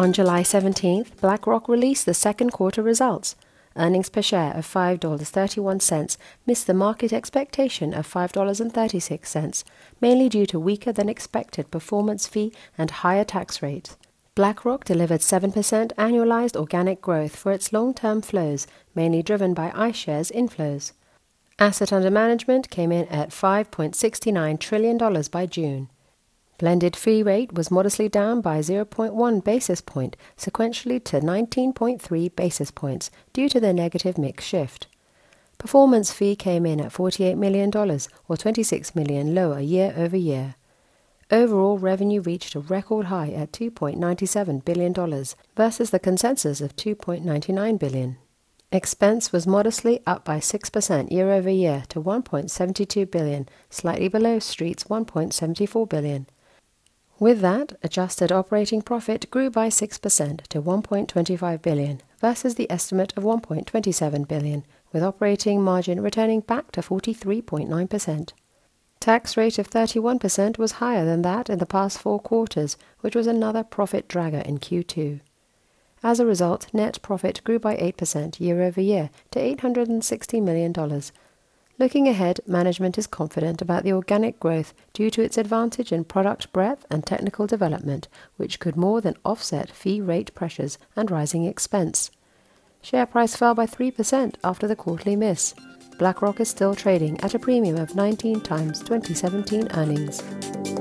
On July 17th, BlackRock released the second quarter results. Earnings per share of $5.31 missed the market expectation of $5.36, mainly due to weaker than expected performance fee and higher tax rates. BlackRock delivered 7% annualized organic growth for its long-term flows, mainly driven by iShares inflows. Asset under management came in at $5.69 trillion by June. Blended fee rate was modestly down by 0.1 basis point sequentially to 19.3 basis points due to the negative mix shift. Performance fee came in at $48 million or 26 million lower year over year. Overall revenue reached a record high at $2.97 billion versus the consensus of 2.99 billion. Expense was modestly up by 6% year over year to $1.72 billion, slightly below Street's $1.74 billion. With that, adjusted operating profit grew by 6% to 1.25 billion versus the estimate of 1.27 billion, with operating margin returning back to 43.9%. Tax rate of 31% was higher than that in the past four quarters, which was another profit dragger in Q2. As a result, net profit grew by 8% year over year to $860 million, Looking ahead, management is confident about the organic growth due to its advantage in product breadth and technical development, which could more than offset fee rate pressures and rising expense. Share price fell by 3% after the quarterly miss. BlackRock is still trading at a premium of 19 times 2017 earnings.